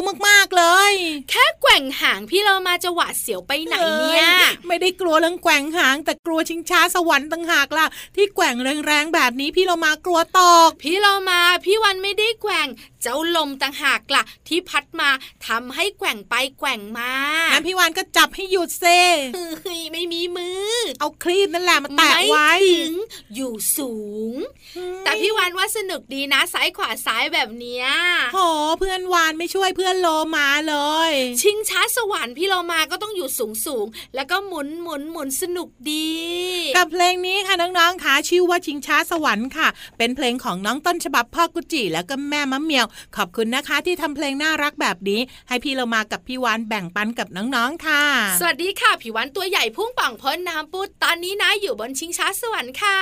ยวมากๆเลย แค่แกว่งหางพี่เรามาจะหวาดเสียวไปไหนเนี่ยไม่ได้กลัวเรื่องแกว่งหาง แต่กลัวชิงช้าสวรรค์ต่างหากล่ะที่แกว่งแรงๆแบบนี้พี่เรามากลัวตกพี่เรามาพี่วันไม่ได้แกว่งเจ้าลมต่างหากล่ะ ที่พัดมาทำให้แกว่งไปแกว่งมางั้นพี่วานก็จับให้หยุดเซเฮ้ยไม่มีมือ เอาคลีปนั่นแหละมาแตะไว้ถึงอยู่สูง แต่พี่วานว่าสนุกดีนะซ้ายขวาซ้ายแบบเนี้ยโหเพื่อนวานไม่ช่วยเพื่อนโลมาเลย ชิงช้าสวรรค์พี่โลมาก็ต้องอยู่สูงสูงแล้วก็หมุนหมุนหมุนสนุกดี กับเพลงนี้ค่ะน้องๆค่ะชื่อว่าชิงช้าสวรรค์ค่ะ เป็นเพลงของน้องต้นฉบับพ่อกุจิแล้วก็แม่มะเมียวขอบคุณนะคะที่ทำเพลงน่ารักแบบนี้ ให้พี่เรามากับพี่วานแบ่งปันกับน้องๆค่ะ สวัสดีค่ะพี่วานตัวใหญ่พุ่งป่องพ้นน้ำปุดตอนนี้นะอยู่บนชิงช้าสวรรค์ค่ะ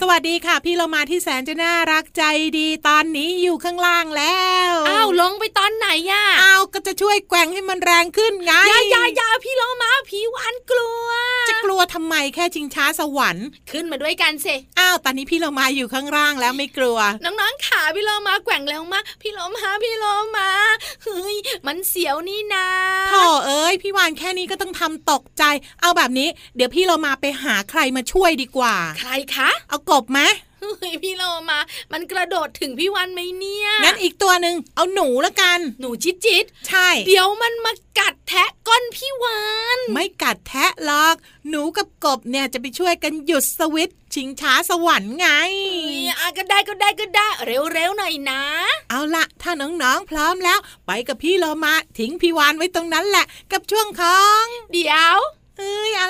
สวัสดีค่ะ พี่เรามาที่แสนจะน่ารักใจดีตอนนี้อยู่ข้างล่างแล้วอ้าวลงไปตอนไหนย่ะอ้าวก็จะช่วยแกว่งให้มันแรงขึ้นไงยายายาพี่เรามาพี่วานกลัว จะกลัวทำไมแค่ชิงช้าสวรรค์ขึ้นมาด้วยกันสิอ้าวตอนนี้พี่เรามาอยู่ข้างล่างแล้วไม่กลัว น้องๆขาพี่เรามาแกว่งแล้วมาพี่เรามาพี่โลมาเฮ้ยมันเสียวนี่นาโถเอ้ยพี่วานแค่นี้ก็ต้องทำตกใจ เอาแบบนี้ เดี๋ยวพี่เรามาไปหาใครมาช่วยดีกว่า ใครคะ เอากบไหม เฮ้ยพี่โลมา มันกระโดดถึงพี่วันไหมเนี่ยงั้นอีกตัวหนึ่งเอาหนูละกัน หนูจิตจิตใช่ เดี๋ยวมันมากัดแทะก้นพี่วานไม่กัดแทะหรอก หนูกับกบเนี่ยจะไปช่วยกันหยุดสวิตชิงช้าสวรรค์ไงอะก็ได้ก็ได้ก็ได้ เร็วๆหน่อยนะ เอาละถ้าน้องๆพร้อมแล้ว ไปกับพี่โลมาทิ้งพี่วานไว้ตรงนั้นแหละ กับช่วงของ เดี๋ยวเอ้ยอะไรช่วยก่อน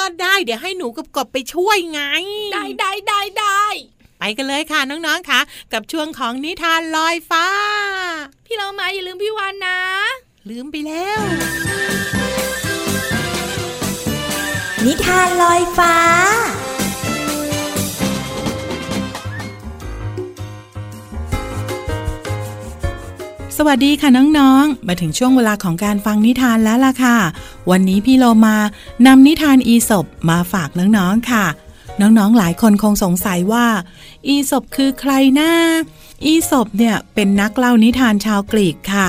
ก็ได้ เดี๋ยวให้หนูกับกบไปช่วยไง ได้ได้ได้ได้ไปกันเลยค่ะน้องๆค่ะ กับช่วงของนิทานลอยฟ้า พี่เรามาอย่าลืมพี่วานนะ ลืมไปแล้ว นิทานลอยฟ้า สวัสดีค่ะน้องๆ มาถึงช่วงเวลาของการฟังนิทานแล้วล่ะค่ะ วันนี้พี่โลมานำนิทานอีสบมาฝากน้องๆค่ะ น้องๆ หลายคนคงสงสัยว่า อีศบคือใครนะอีศบเนี่ยเป็นนักเล่านิทานชาวกรีกค่ะ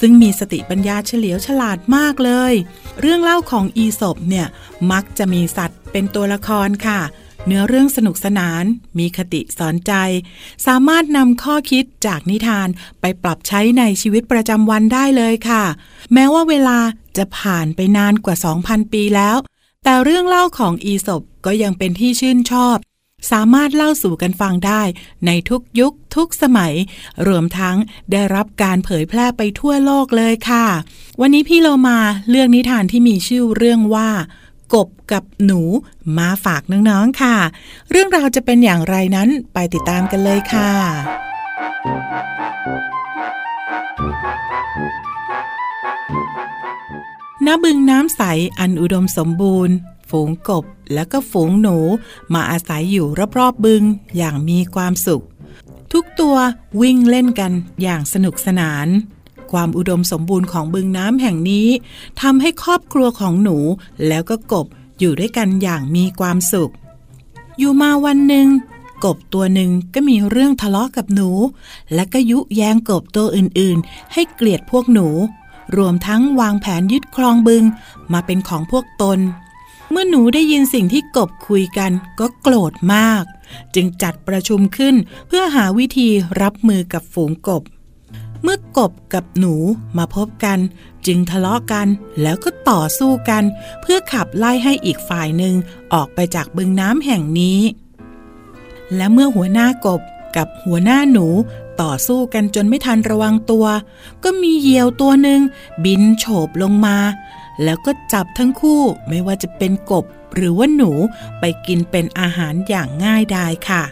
ซึ่งมีสติปัญญาเฉลียวฉลาดมากเลย เรื่องเล่าของอีศบเนี่ยมักจะมีสัตว์เป็นตัวละครค่ะ เนื้อเรื่องสนุกสนาน มีคติสอนใจ สามารถนำข้อคิดจากนิทานไปปรับใช้ในชีวิตประจำวันได้เลยค่ะ แม้ว่าเวลาจะผ่านไปนานกว่า 2,000 ปีแล้ว แต่เรื่องเล่าของอีศบก็ยังเป็นที่ชื่นชอบ สามารถเล่าสู่กันฟังได้ในทุกยุคทุกสมัย รวมทั้งได้รับการเผยแพร่ไปทั่วโลกเลยค่ะ วันนี้พี่โลมาเลือกนิทานที่มีชื่อเรื่องว่า กบกับหนูมาฝากน้องๆค่ะ เรื่องราวจะเป็นอย่างไรนั้นไปติดตามกันเลยค่ะ ณ บึงน้ำใสอันอุดมสมบูรณ์ ฝูงกบและก็ฝูงหนู มาอาศัยอยู่รอบๆบึงอย่างมีความสุข ทุกตัววิ่งเล่นกันอย่างสนุกสนาน ความอุดมสมบูรณ์ของบึงน้ำแห่งนี้ทำให้ครอบครัวของหนูแล้วก็กบอยู่ด้วยกันอย่างมีความสุข อยู่มาวันหนึ่งกบตัวหนึ่งก็มีเรื่องทะเลาะกับหนู และก็ยุแยงกบตัวอื่นๆ ให้เกลียดพวกหนู รวมทั้งวางแผนยึดครองบึงมาเป็นของพวกตน เมื่อหนูได้ยินสิ่งที่กบคุยกันก็โกรธมาก จึงจัดประชุมขึ้นเพื่อหาวิธีรับมือกับฝูงกบ เมื่อกบกับหนูมาพบกัน จึงทะเลาะกันแล้วก็ต่อสู้กัน เพื่อขับไล่ให้อีกฝ่ายหนึ่งออกไปจากบึงน้ำแห่งนี้ และเมื่อหัวหน้ากบกับหัวหน้าหนูต่อสู้กันจนไม่ทันระวังตัว ก็มีเหยี่ยวตัวหนึ่งบินโฉบลงมา แล้วก็จับทั้งคู่ไม่ว่าจะเป็นกบหรือว่าหนูไปกินเป็นอาหารอย่างง่ายดายค่ะ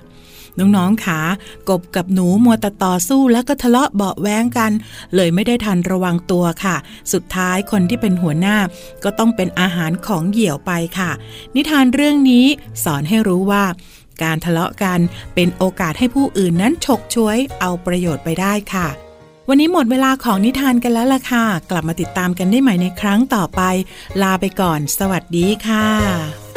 น้องๆคะกบกับหนูมัวแต่ต่อสู้แล้วก็ทะเลาะเบาแว้งกัน เลยไม่ได้ทันระวังตัวค่ะ สุดท้ายคนที่เป็นหัวหน้า ก็ต้องเป็นอาหารของเหยี่ยวไปค่ะ นิทานเรื่องนี้สอนให้รู้ว่า การทะเลาะกันเป็นโอกาสให้ผู้อื่นนั้นฉกช่วยเอาประโยชน์ไปได้ค่ะวันนี้หมดเวลาของนิทานกันแล้วล่ะค่ะ กลับมาติดตามกันได้ใหม่ในครั้งต่อไป ลาไปก่อน สวัสดีค่ะ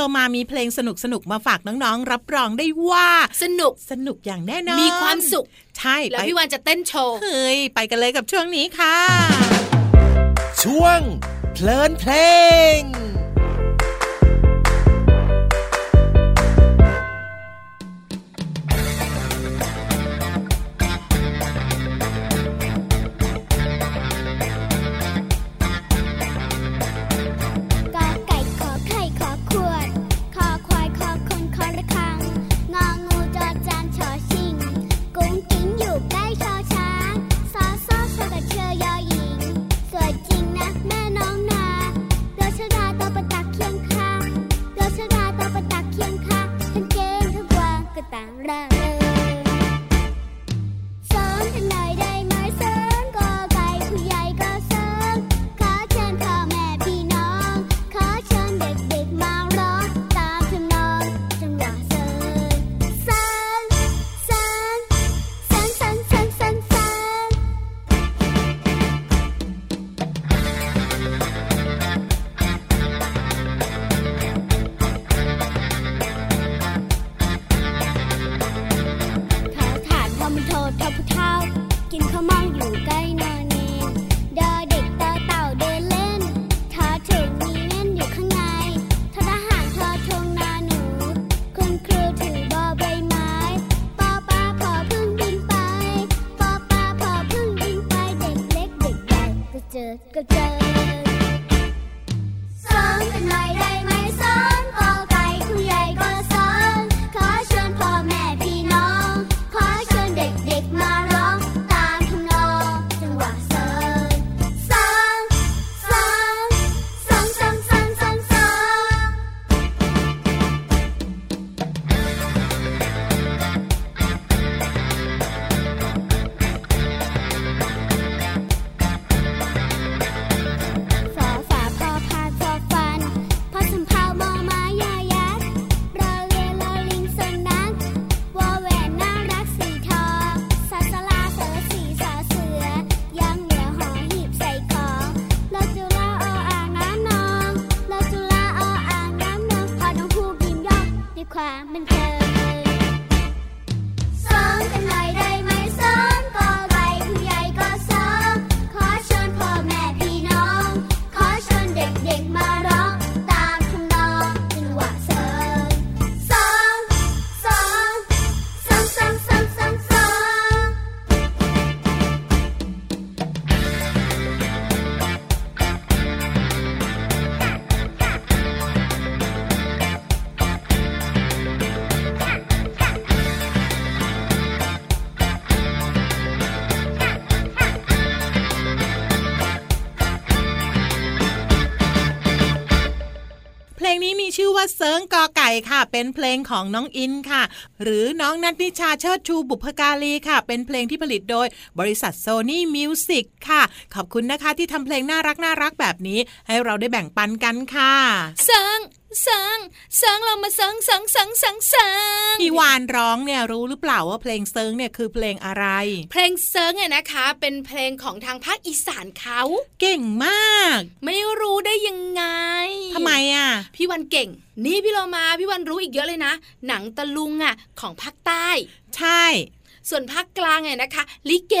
ลมามีเพลงสนุกๆมาฝากน้องๆ รับรองได้ว่าสนุกสนุกอย่างแน่นอน มีความสุข ใช่แล้วไปพี่วันจะเต้นโชว์เฮ้ยไปกันเลยกับช่วงนี้ค่ะ ช่วงเพลินเพลง ญเเป็นเพลงของน้องอินค่ะ หรือน้องนัทนิชาเชิดชูบุพการีค่ะ เป็นเพลงที่ผลิตโดยบริษัท Sony Music ค่ะ ขอบคุณนะคะที่ทำเพลงน่ารักน่ารักแบบนี้ ให้เราได้แบ่งปันกันค่ะเซิ้งเซิ้งเซิ้งเรามาเซิ้งเซิ้งเซิ้งเซิ้งเซิ้งพี่วานร้องเนี่ยรู้หรือเปล่าว่าเพลงเซิ้งเนี่ยคือเพลงอะไร เพลงเซิ้งเนี่ยนะคะ เป็นเพลงของทางภาคอีสานเขาเก่งมาก ไม่รู้ได้ยังไงทำไมอะ พี่วันเก่ง นี่พี่เรามาพี่วันรู้อีกเยอะเลยนะ หนังตะลุงอะของภาคใต้ ใช่ ส่วนภาคกลางเนี่ยนะคะ ลิเก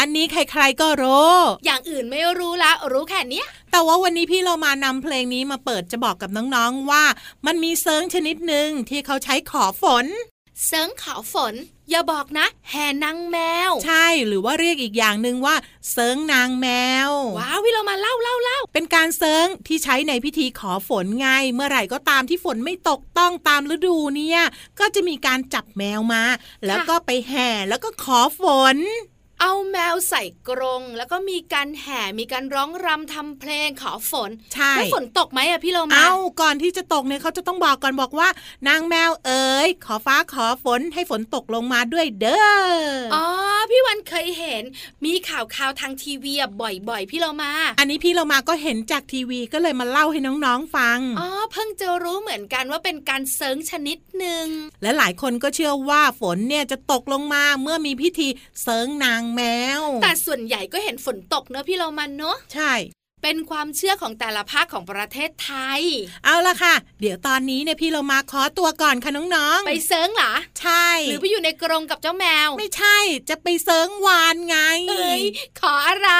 อันนี้ใครๆก็รู้ อย่างอื่นไม่รู้ละรู้แค่เนี้ยแต่ว่าวันนี้พี่เรามานำเพลงนี้มาเปิดจะบอกกับน้องๆว่า มันมีเซิงชนิดหนึ่งที่เขาใช้ขอฝน เซิงขอฝน อย่าบอกนะ แห่นางแมว ใช่หรือว่าเรียกอีกอย่างหนึ่งว่าเซิงนางแมว ว้าวพี่เรามาเล่าเล่าเล่าเป็นการเซิงที่ใช้ในพิธีขอฝนไง เมื่อไหร่ก็ตามที่ฝนไม่ตกต้องตามฤดูเนี่ย ก็จะมีการจับแมวมา แล้วก็ไปแห่แล้วก็ขอฝน เอาแมวใส่กรงแล้วก็มีการแห่มีการร้องรำทำเพลงขอฝนใช่แล้วฝนตกไหมอะพี่เรามาเอาก่อนที่จะตกเนี่ยเขาจะต้องบอกก่อนบอกว่า นางแมวเอ๋ยขอฟ้าขอฝนให้ฝนตกลงมาด้วยเด้อออ๋อพี่วันเคยเห็น มีข่าวข่าวๆทางทีวีอะบ่อยๆ พี่เรามา อันนี้พี่เรามาก็เห็นจากทีวีก็เลยมาเล่าให้น้องๆฟังอ๋อเพิ่งจะรู้เหมือนกันว่าเป็นการเซิงชนิดหนึ่งและหลายคนก็เชื่อว่าฝนเนี่ยจะตกลงมาเมื่อมีพิธีเสิร์งนางแมว แต่ส่วนใหญ่ก็เห็นฝนตกเนอะพี่เรามันเนอะใช่ เป็นความเชื่อของแต่ละภาคของประเทศไทย เอาละค่ะ เดี๋ยวตอนนี้เนี่ยพี่เรามาขอตัวก่อนค่ะน้องๆ ไปเซิงเหรอ ใช่ หรือไปอยู่ในกรงกับเจ้าแมว ไม่ใช่ จะไปเสิร์งวานไง เอ้ย ขออะไร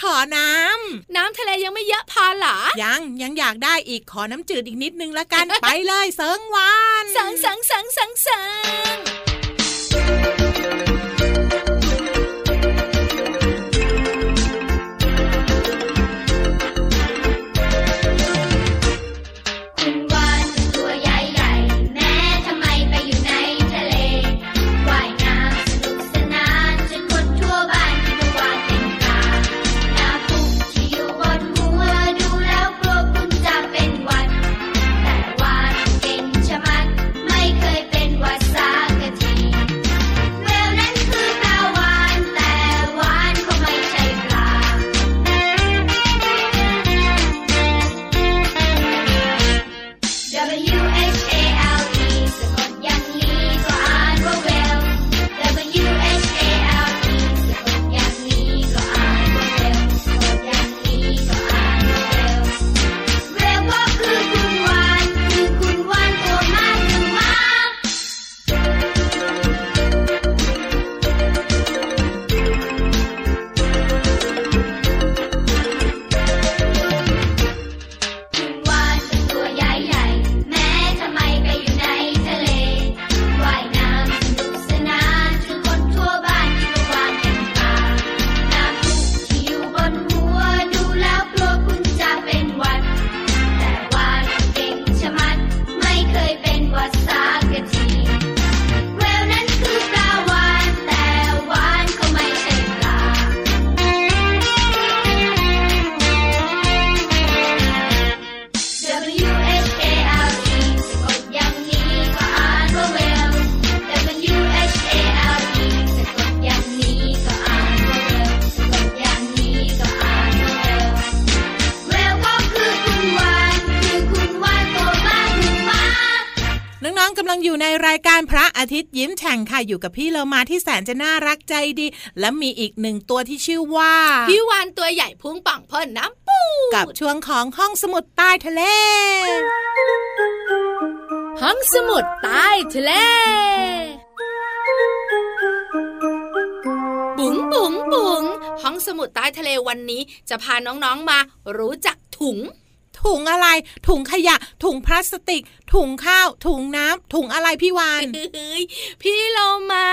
ขอน้ำน้ำทะเลยังไม่เยอะพอเหรอ ยัง ยังอยากได้อีก ขอน้ำจืดอีกนิดนึงละกัน ไปเลยเสิร์งวาน เซิ้งเซิ้งเซิ้งเซิ้งเซิ้ง ๆกำลังอยู่ในรายการพระอาทิตย์ยิ้มแฉ่งค่ะอยู่กับพี่เรามาที่แสนจะน่ารักใจดี และมีอีกหนึ่งตัวที่ชื่อว่าพี่วานตัวใหญ่พุ่งป่องพ่นน้ำปูกับช่วงของห้องสมุดใต้ทะเล ห้องสมุดใต้ทะเล บุ๋งบุ๋งบุ๋งห้องสมุดใต้ทะเลวันนี้ จะพาน้องๆมารู้จักถุง ถุงอะไร ถุงขยะ ถุงพลาสติก ถุงข้าว ถุงน้ำถุงอะไรพี่วานเฮ้ยพี่เรามา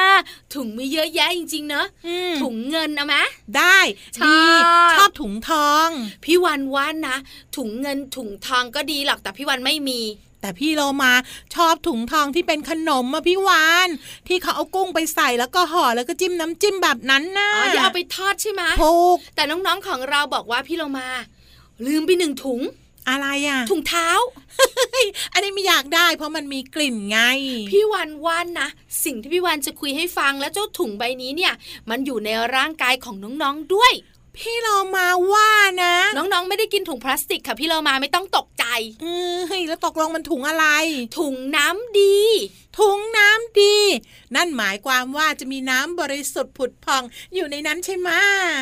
ถุงมีเยอะแยะจริงๆเนอะอืมถุงเงินเอาไหมได้ชอบดีชอบถุงทอง พี่วันว่านนะ ถุงเงินถุงทองก็ดีหรอกแต่พี่วันไม่มีแต่พี่โลมาชอบถุงทองที่เป็นขนมอะพี่วาน ที่เขาเอากุ้งไปใส่แล้วก็ห่อแล้วก็จิ้มน้ำจิ้มแบบนั้นน่ะอ๋อที่เอาไปทอดใช่ไหมถูกแต่น้องๆของเราบอกว่าพี่เรามา ลืมไปหนึ่งถุง อะไรอะถุงเท้า อันนี้ไม่อยากได้ เพราะมันมีกลิ่นไง พี่วันว่านนะสิ่งที่พี่วันจะคุยให้ฟังและเจ้าถุงใบนี้เนี่ย มันอยู่ในร่างกายของน้องๆด้วย พี่เรามาว่านะ น้องๆ ไม่ได้กินถุงพลาสติกค่ะ พี่เรามาไม่ต้องตกใจเอ้ยแล้วตกลงมันถุงอะไร ถุงน้ำดี ถุงน้ำดี นั่นหมายความว่าจะมีน้ำบริสุทธิ์ผุดพองอยู่ในนั้นใช่ไหม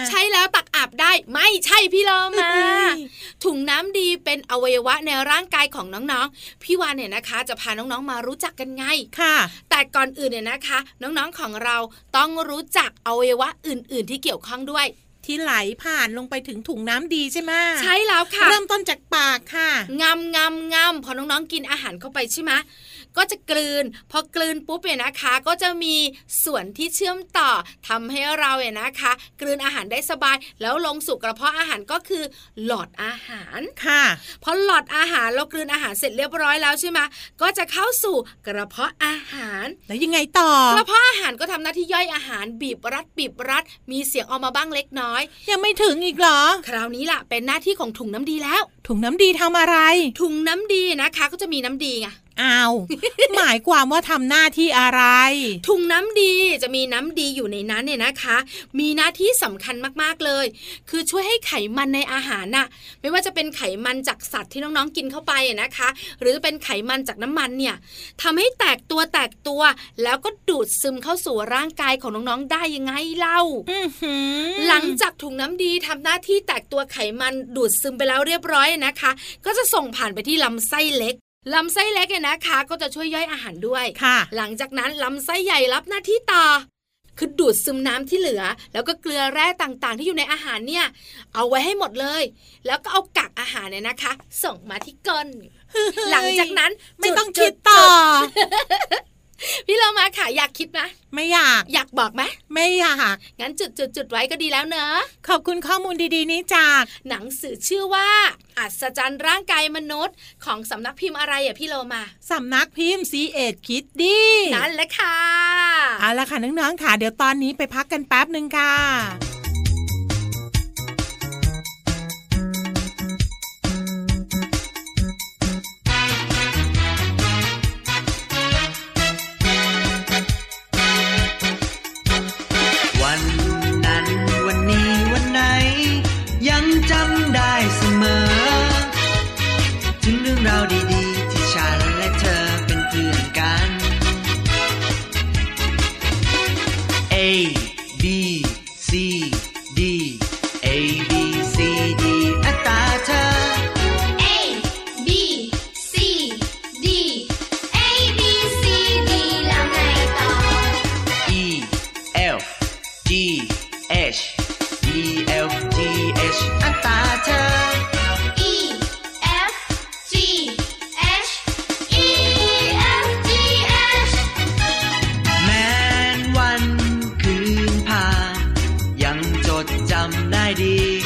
ใช่แล้วตักอาบได้ไม่ใช่พี่เรามาเอ้ยถุงน้ำดีเป็นอวัยวะในร่างกายของน้องๆ พี่วานเนี่ยนะคะ จะพาน้องๆมารู้จักกันไงค่ะ แต่ก่อนอื่นเนี่ยนะคะ น้องๆของเราต้องรู้จักอวัยวะอื่น ๆ ที่เกี่ยวข้องด้วย ที่ไหลผ่านลงไปถึงถุงน้ำดีใช่ไหมใช่แล้วค่ะ เริ่มต้นจากปากค่ะงำงำงำพอน้องๆกินอาหารเข้าไปใช่ไหมก็จะกลืน พอกลืนปุ๊บเนี่ยนะคะ ก็จะมีส่วนที่เชื่อมต่อทำให้เราเนี่ยนะคะ กลืนอาหารได้สบาย แล้วลงสู่กระเพาะอาหารก็คือ หลอดอาหารค่ะพอหลอดอาหารเรากลืนอาหารเสร็จเรียบร้อยแล้วใช่ไหมก็จะเข้าสู่กระเพาะอาหาร แล้วยังไงต่อกระเพาะอาหารก็ทำหน้าที่ย่อยอาหารบีบรัดบีบรัด มีเสียงออกมาบ้างเล็กน้อยยังไม่ถึงอีกเหรอ คราวนี้ล่ะเป็นหน้าที่ของถุงน้ำดีแล้ว ถุงน้ำดีทำอะไร ถุงน้ำดีนะคะ ก็จะมีน้ำดีไง อ้าว หมายความว่าทำหน้าที่อะไร ถุงน้ำดีจะมีน้ำดีอยู่ในนั้นเนี่ยนะคะ มีหน้าที่สำคัญมากๆเลย คือช่วยให้ไขมันในอาหารน่ะ ไม่ว่าจะเป็นไขมันจากสัตว์ที่น้องๆกินเข้าไปอะนะคะ หรือจะเป็นไขมันจากน้ำมันเนี่ยทำให้แตกตัวแตกตัว แล้วก็ดูดซึมเข้าสู่ร่างกายของน้องๆได้ยังไงเล่าอื้อหือหลังจากถุงน้ำดีทำหน้าที่แตกตัวไขมันดูดซึมไปแล้วเรียบร้อยนะคะ ก็จะส่งผ่านไปที่ลำไส้เล็ก ลำไส้เล็กเนี่ยนะคะ ก็จะช่วยย่อยอาหารด้วยค่ะ หลังจากนั้นลำไส้ใหญ่รับหน้าที่ต่อคือดูดซึมน้ำที่เหลือ แล้วก็เกลือแร่ต่างๆ ที่อยู่ในอาหารเนี่ย เอาไว้ให้หมดเลย แล้วก็เอากักอาหารเนี่ยนะคะ ส่งมาที่ก้นหลังจากนั้นไม่ต้องจุคิดต่อจุด พี่เรามาค่ะอยากคิดไหมไม่อยาก อยากบอกไหมไม่อยาก งั้นจุดจุดจุดไว้ก็ดีแล้วเนอะขอบคุณข้อมูลดีๆนี้จาก หนังสือชื่อว่าอัศจรรย์ร่างกายมนุษย์ ของสำนักพิมพ์อะไรอะพี่โลมาสำนักพิมพ์ซีเอ็ดคิดดีนั่นแหละค่ะเอาละค่ะน้องๆค่ะ เดี๋ยวตอนนี้ไปพักกันแป๊บหนึ่งค่ะำ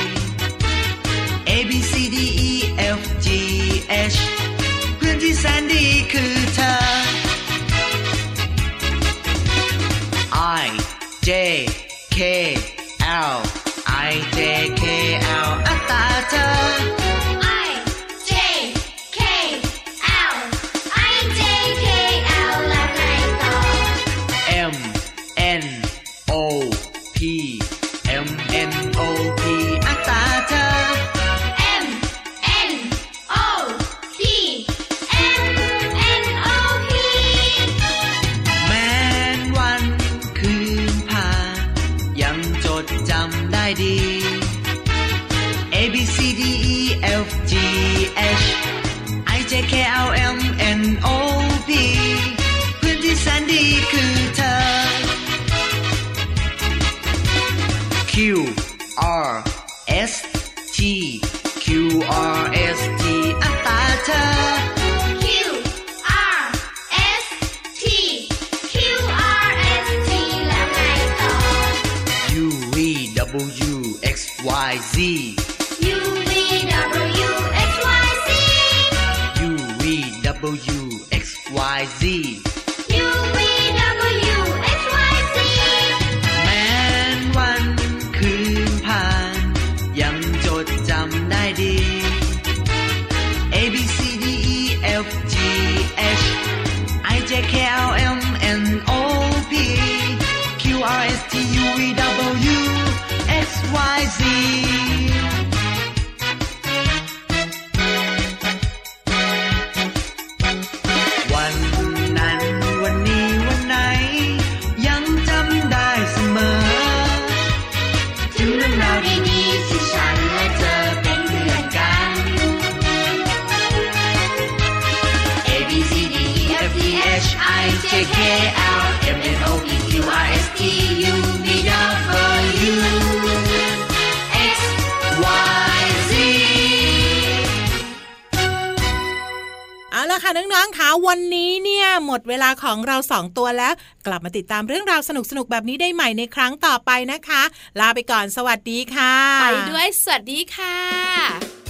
XYZ. เวลาของเราสองตัวแล้ว กลับมาติดตามเรื่องราวสนุกๆแบบนี้ได้ใหม่ในครั้งต่อไปนะคะ ลาไปก่อนสวัสดีค่ะ ไปด้วยสวัสดีค่ะ